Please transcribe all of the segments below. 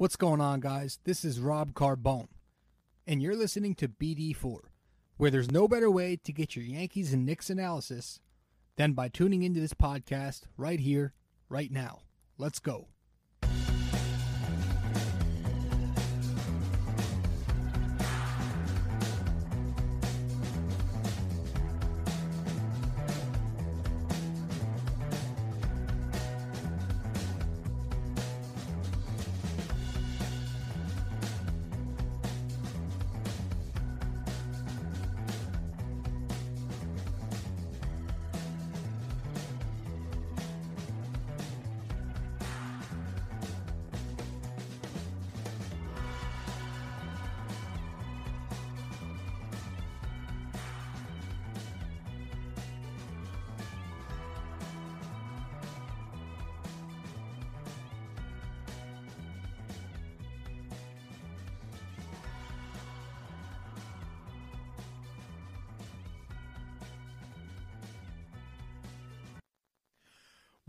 What's going on, guys? This is Rob Carbone, and you're listening to BD4, where there's no better way to get your Yankees and Knicks analysis than by tuning into this podcast right here, right now. Let's go.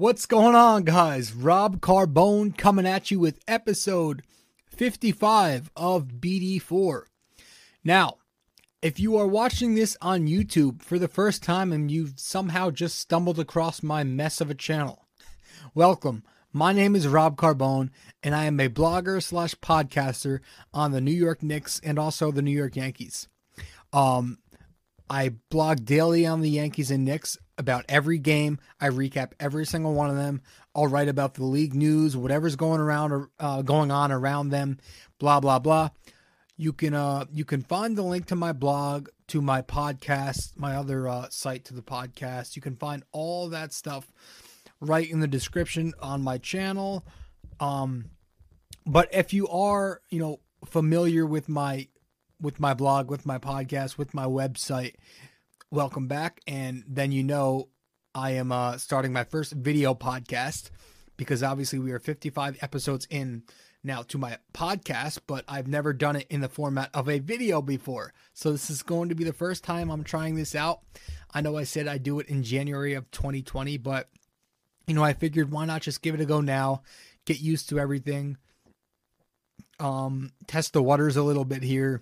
What's going on, guys? Rob Carbone coming at you with episode 55 of BD4. Now, if you are watching this on YouTube for the first time and you've somehow just stumbled across my mess of a channel, welcome. My name is Rob Carbone, and I am a blogger slash podcaster on the New York Knicks and also the New York Yankees. Um, I blog daily on the Yankees and Knicks about every game. I recap every single one of them. I'll write about the league news, whatever's going around or uh, going on around them. Blah blah blah. You can uh you can find the link to my blog, to my podcast, my other uh, site to the podcast. You can find all that stuff right in the description on my channel. Um, but if you are you know familiar with my with my blog, with my podcast, with my website, welcome back. And then you know I am uh, starting my first video podcast because obviously we are 55 episodes in now to my podcast, but I've never done it in the format of a video before. So this is going to be the first time I'm trying this out. I know I said I'd do it in January of 2020, but you know, I figured why not just give it a go now, get used to everything, um, test the waters a little bit here,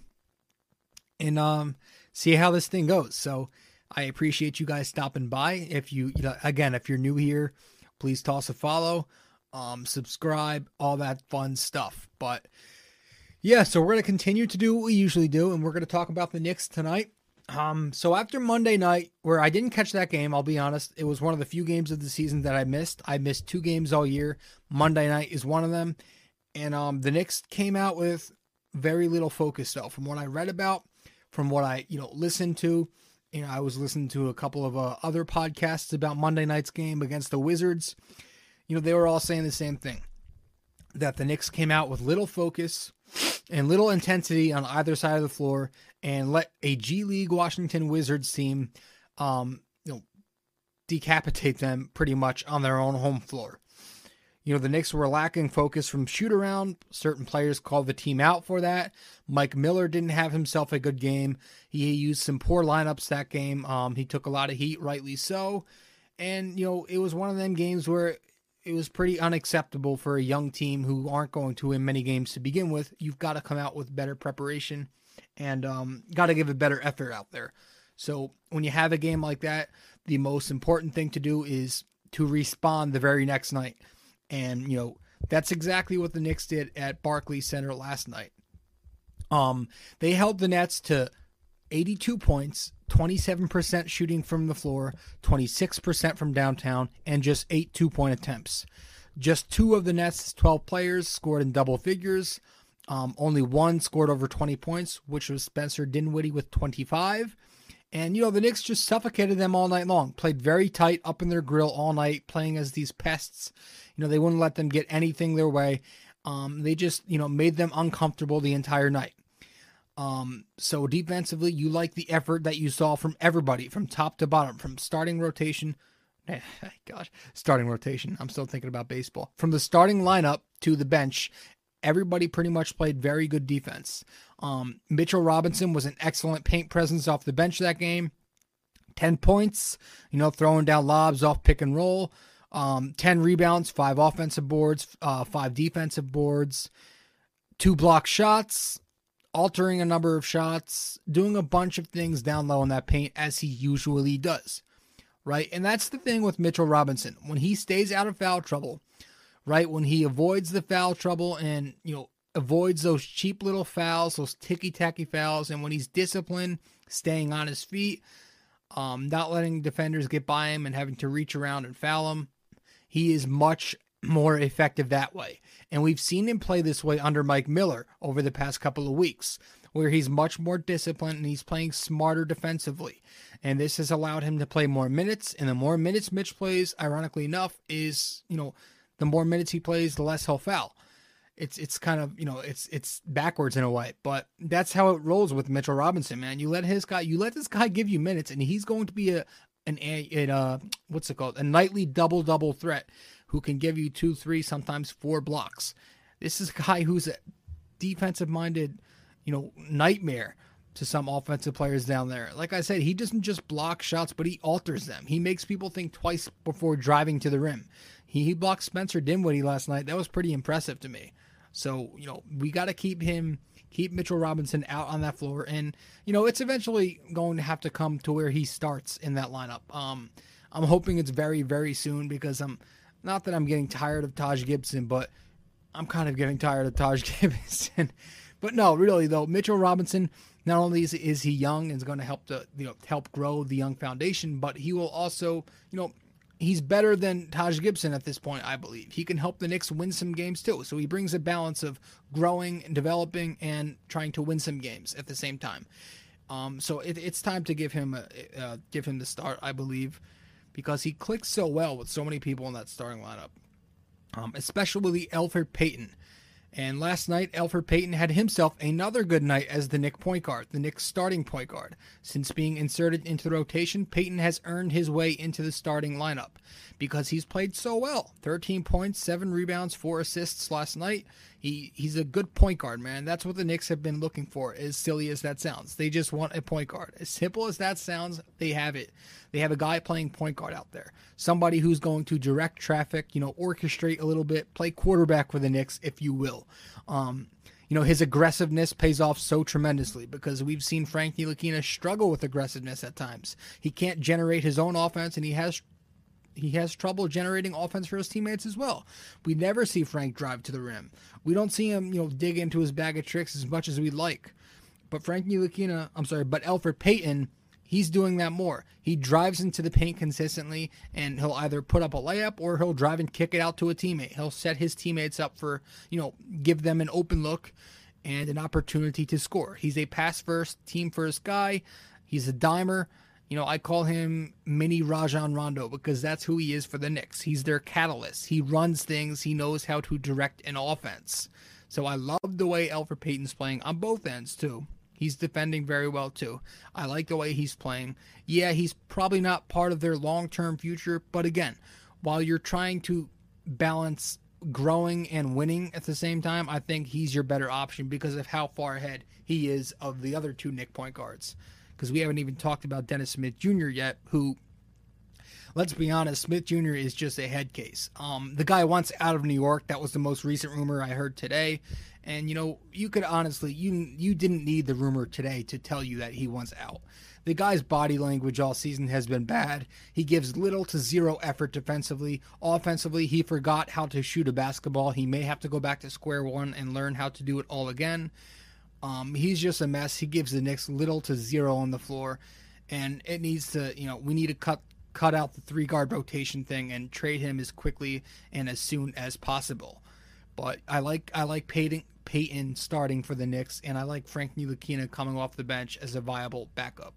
and um, see how this thing goes. So I appreciate you guys stopping by. If you, you know, again, if you're new here, please toss a follow, um, subscribe, all that fun stuff. But yeah, so we're gonna continue to do what we usually do, and we're gonna talk about the Knicks tonight. Um, so after Monday night, where I didn't catch that game, I'll be honest, it was one of the few games of the season that I missed. I missed two games all year. Monday night is one of them, and um, the Knicks came out with very little focus though. From what I read about, from what I you know listened to. You know, I was listening to a couple of uh, other podcasts about Monday night's game against the Wizards. You know, they were all saying the same thing that the Knicks came out with little focus and little intensity on either side of the floor and let a G League Washington Wizards team, um, you know, decapitate them pretty much on their own home floor. You know, the Knicks were lacking focus from shoot around. Certain players called the team out for that. Mike Miller didn't have himself a good game. He used some poor lineups that game. Um, he took a lot of heat, rightly so. And, you know, it was one of them games where it was pretty unacceptable for a young team who aren't going to win many games to begin with. You've got to come out with better preparation and um, got to give a better effort out there. So when you have a game like that, the most important thing to do is to respond the very next night. And, you know, that's exactly what the Knicks did at Barclays Center last night. Um, they held the Nets to 82 points, 27% shooting from the floor, 26% from downtown, and just eight two point attempts. Just two of the Nets' 12 players scored in double figures. Um, only one scored over 20 points, which was Spencer Dinwiddie with 25. And, you know, the Knicks just suffocated them all night long, played very tight up in their grill all night, playing as these pests. You know, they wouldn't let them get anything their way. Um, they just, you know, made them uncomfortable the entire night. Um, so defensively, you like the effort that you saw from everybody, from top to bottom, from starting rotation. Gosh, starting rotation. I'm still thinking about baseball. From the starting lineup to the bench, everybody pretty much played very good defense. Um, Mitchell Robinson was an excellent paint presence off the bench that game. 10 points, you know, throwing down lobs off pick and roll. Um, 10 rebounds, five offensive boards, uh, five defensive boards. two block shots, altering a number of shots, doing a bunch of things down low in that paint as he usually does. Right? And that's the thing with Mitchell Robinson. When he stays out of foul trouble, right? When he avoids the foul trouble and, you know, avoids those cheap little fouls, those ticky tacky fouls, and when he's disciplined, staying on his feet, um, not letting defenders get by him and having to reach around and foul him, he is much more effective that way. And we've seen him play this way under Mike Miller over the past couple of weeks, where he's much more disciplined and he's playing smarter defensively. And this has allowed him to play more minutes. And the more minutes Mitch plays, ironically enough, is, you know, the more minutes he plays, the less he'll foul. It's it's kind of you know it's it's backwards in a way, but that's how it rolls with Mitchell Robinson, man. You let his guy, you let this guy give you minutes, and he's going to be a an a, uh what's it called a nightly double double threat who can give you two, three, sometimes four blocks. This is a guy who's a defensive minded, you know, nightmare to some offensive players down there. Like I said, he doesn't just block shots, but he alters them. He makes people think twice before driving to the rim. He, he blocked Spencer Dinwiddie last night. That was pretty impressive to me. So, you know, we got to keep him, keep Mitchell Robinson out on that floor. And, you know, it's eventually going to have to come to where he starts in that lineup. Um, I'm hoping it's very, very soon because I'm not that I'm getting tired of Taj Gibson, but I'm kind of getting tired of Taj Gibson. but no, really though, Mitchell Robinson. Not only is, is he young and is going to help to you know help grow the young foundation, but he will also you know he's better than Taj Gibson at this point, I believe. He can help the Knicks win some games too. So he brings a balance of growing and developing and trying to win some games at the same time. Um, so it, it's time to give him a, uh, give him the start, I believe because he clicks so well with so many people in that starting lineup, um, especially Elfrid Payton. And last night, Elfrid Payton had himself another good night as the Knick point guard, the Knicks starting point guard. Since being inserted into the rotation, Payton has earned his way into the starting lineup because he's played so well. 13 points, 7 rebounds, 4 assists last night. He he's a good point guard, man. That's what the Knicks have been looking for, as silly as that sounds. They just want a point guard. As simple as that sounds, they have it. They have a guy playing point guard out there. Somebody who's going to direct traffic, you know, orchestrate a little bit, play quarterback for the Knicks, if you will. Um, you know, his aggressiveness pays off so tremendously because we've seen Frank Ntilikina struggle with aggressiveness at times. He can't generate his own offense and he has he has trouble generating offense for his teammates as well. We never see Frank drive to the rim. We don't see him, you know, dig into his bag of tricks as much as we'd like. But Frank Ntilikina, I'm sorry, but Elfrid Payton he's doing that more. He drives into the paint consistently and he'll either put up a layup or he'll drive and kick it out to a teammate. He'll set his teammates up for, you know, give them an open look and an opportunity to score. He's a pass first, team first guy. He's a dimer. You know, I call him mini Rajon Rondo because that's who he is for the Knicks. He's their catalyst. He runs things. He knows how to direct an offense. So I love the way Elfrid Payton's playing on both ends too. He's defending very well too. I like the way he's playing. Yeah, he's probably not part of their long term future, but again, while you're trying to balance growing and winning at the same time, I think he's your better option because of how far ahead he is of the other two Knick point guards. Because we haven't even talked about Dennis Smith Jr. yet, who let's be honest, Smith Jr. is just a head case. Um, the guy wants out of New York. That was the most recent rumor I heard today. And you know, you could honestly, you you didn't need the rumor today to tell you that he wants out. The guy's body language all season has been bad. He gives little to zero effort defensively. Offensively, he forgot how to shoot a basketball. He may have to go back to square one and learn how to do it all again. Um, he's just a mess. He gives the Knicks little to zero on the floor, and it needs to, you know, we need to cut cut out the three guard rotation thing and trade him as quickly and as soon as possible. But I like I like Payton, Payton starting for the Knicks, and I like Frank Ntilikina coming off the bench as a viable backup.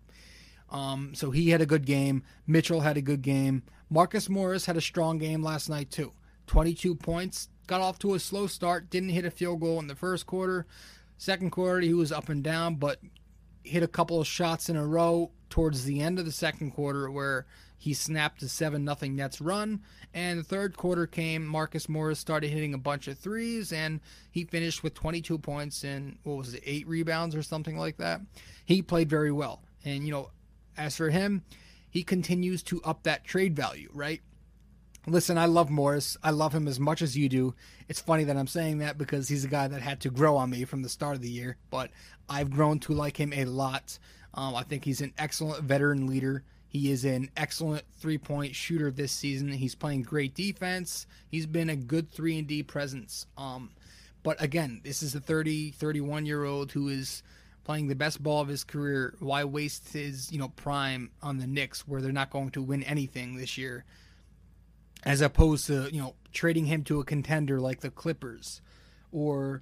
Um, so he had a good game. Mitchell had a good game. Marcus Morris had a strong game last night too. 22 points. Got off to a slow start. Didn't hit a field goal in the first quarter. Second quarter he was up and down, but hit a couple of shots in a row towards the end of the second quarter where he snapped a 7 0 Nets run. And the third quarter came. Marcus Morris started hitting a bunch of threes, and he finished with 22 points and, what was it, eight rebounds or something like that. He played very well. And, you know, as for him, he continues to up that trade value, right? Listen, I love Morris. I love him as much as you do. It's funny that I'm saying that because he's a guy that had to grow on me from the start of the year, but I've grown to like him a lot. Um, I think he's an excellent veteran leader. He is an excellent three point shooter this season. He's playing great defense. He's been a good 3 and D presence. Um, but again, this is a 30, 31 year old who is playing the best ball of his career. Why waste his, you know, prime on the Knicks where they're not going to win anything this year? As opposed to, you know, trading him to a contender like the Clippers or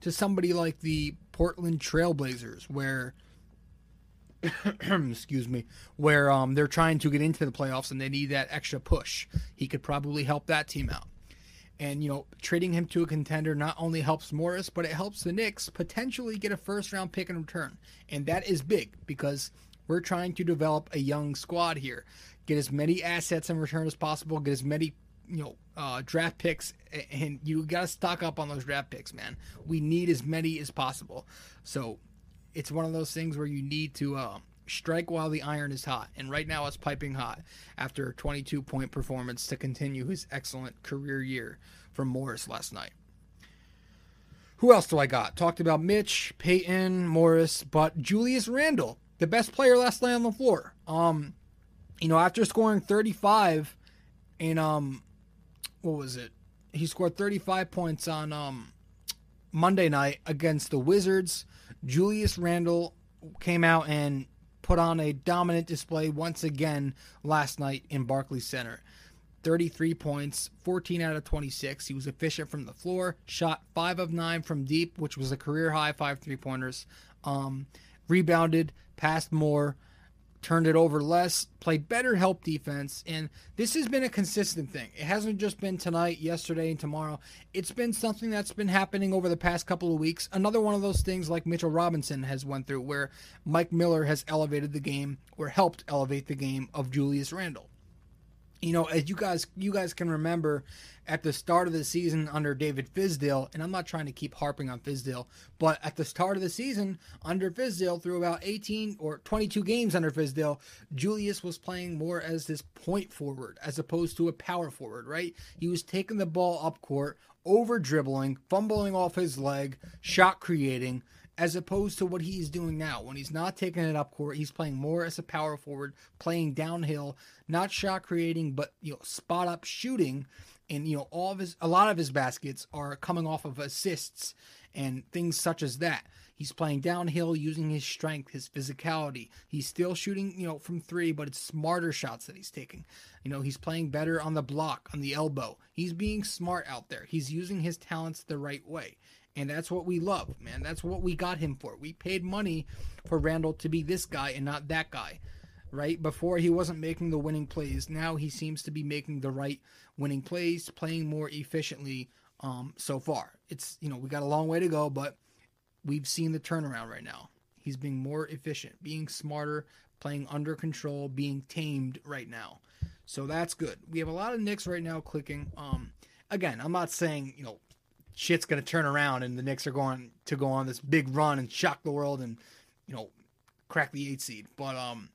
to somebody like the Portland Trailblazers where excuse me, where um, they're trying to get into the playoffs and they need that extra push. He could probably help that team out. And, you know, trading him to a contender not only helps Morris, but it helps the Knicks potentially get a first round pick in return. And that is big because we're trying to develop a young squad here. Get as many assets in return as possible, get as many, you know, uh, draft picks, and you got to stock up on those draft picks, man. We need as many as possible. So it's one of those things where you need to uh, strike while the iron is hot. And right now it's piping hot after a 22 point performance to continue his excellent career year from Morris last night. Who else do I got? Talked about Mitch, Payton, Morris, but Julius Randle, the best player last night on the floor. Um, you know, after scoring 35 in um, what was it? He scored 35 points on um Monday night against the Wizards. Julius Randle came out and put on a dominant display once again last night in Barclays Center. 33 points, 14 out of 26. He was efficient from the floor, shot 5 of 9 from deep, which was a career high, 5 three pointers. Um, rebounded, passed more, turned it over less, played better help defense, and this has been a consistent thing. It hasn't just been tonight, yesterday, and tomorrow. It's been something that's been happening over the past couple of weeks. Another one of those things like Mitchell Robinson has went through where Mike Miller has elevated the game or helped elevate the game of Julius Randle you know, as you guys you guys can remember at the start of the season under David Fizdale, and I'm not trying to keep harping on Fizdale, but at the start of the season under Fizdale, through about 18 or 22 games under Fizdale, Julius was playing more as this point forward as opposed to a power forward, right? He was taking the ball up court, over dribbling, fumbling off his leg, shot creating as opposed to what he's doing now. When he's not taking it up court, he's playing more as a power forward, playing downhill, not shot creating, but you know, spot up shooting. And you know, all of his a lot of his baskets are coming off of assists and things such as that. He's playing downhill using his strength, his physicality. He's still shooting, you know, from three, but it's smarter shots that he's taking. You know, he's playing better on the block, on the elbow. He's being smart out there. He's using his talents the right way. And that's what we love, man. That's what we got him for. We paid money for Randle to be this guy and not that guy, right? Before he wasn't making the winning plays. Now he seems to be making the right winning plays, playing more efficiently um, so far. It's, you know, we got a long way to go, but we've seen the turnaround right now. He's being more efficient, being smarter, playing under control, being tamed right now. So that's good. We have a lot of Knicks right now clicking. Um, again, I'm not saying, you know, shit's going to turn around and the Knicks are going to go on this big run and shock the world and you know crack the eight seed. But um,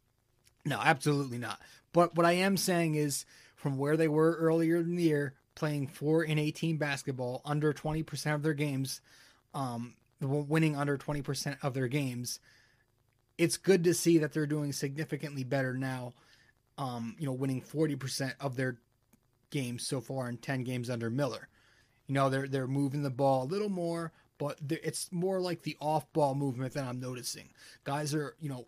no, absolutely not. But what I am saying is from where they were earlier in the year, playing four in eighteen basketball, under twenty percent of their games, um, winning under twenty percent of their games. It's good to see that they're doing significantly better now. Um, you know, winning forty percent of their games so far in ten games under Miller. You know, they're they're moving the ball a little more, but it's more like the off-ball movement that I'm noticing. Guys are, you know,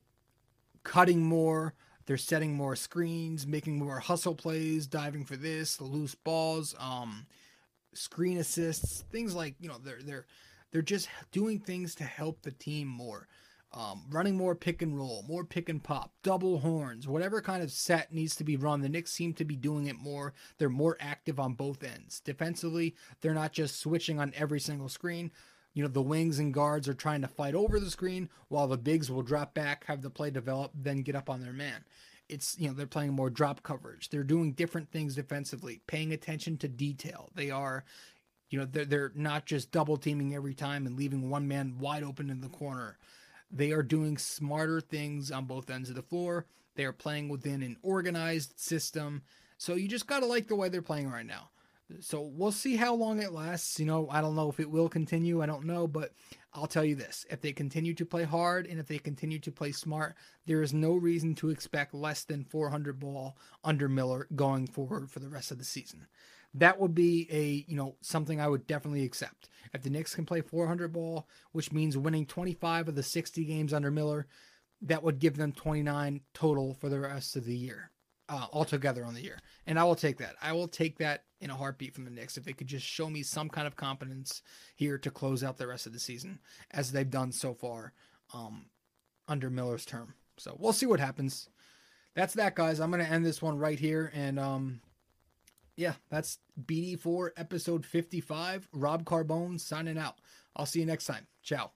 cutting more. They're setting more screens, making more hustle plays, diving for this, the loose balls, um, screen assists, things like you know they're they're they're just doing things to help the team more um, running more pick and roll, more pick and pop, double horns, whatever kind of set needs to be run. The Knicks seem to be doing it more. They're more active on both ends. Defensively, they're not just switching on every single screen. You know, the wings and guards are trying to fight over the screen while the bigs will drop back, have the play develop, then get up on their man. It's, you know, they're playing more drop coverage. They're doing different things defensively, paying attention to detail. They are, you know, they're, they're not just double teaming every time and leaving one man wide open in the corner they are doing smarter things on both ends of the floor. They are playing within an organized system. So you just got to like the way they're playing right now. So we'll see how long it lasts. You know, I don't know if it will continue. I don't know, but I'll tell you this. If they continue to play hard and if they continue to play smart, there is no reason to expect less than 400 ball under Miller going forward for the rest of the season. That would be a, you know, something I would definitely accept. If the Knicks can play 400 ball, which means winning 25 of the 60 games under Miller, that would give them 29 total for the rest of the year uh, altogether on the year. And I will take that. I will take that in a heartbeat from the Knicks if they could just show me some kind of competence here to close out the rest of the season, as they've done so far um, under Miller's term. So we'll see what happens. That's that, guys. I'm going to end this one right here. And um, yeah, that's BD4 episode 55. Rob Carbone signing out. I'll see you next time. Ciao.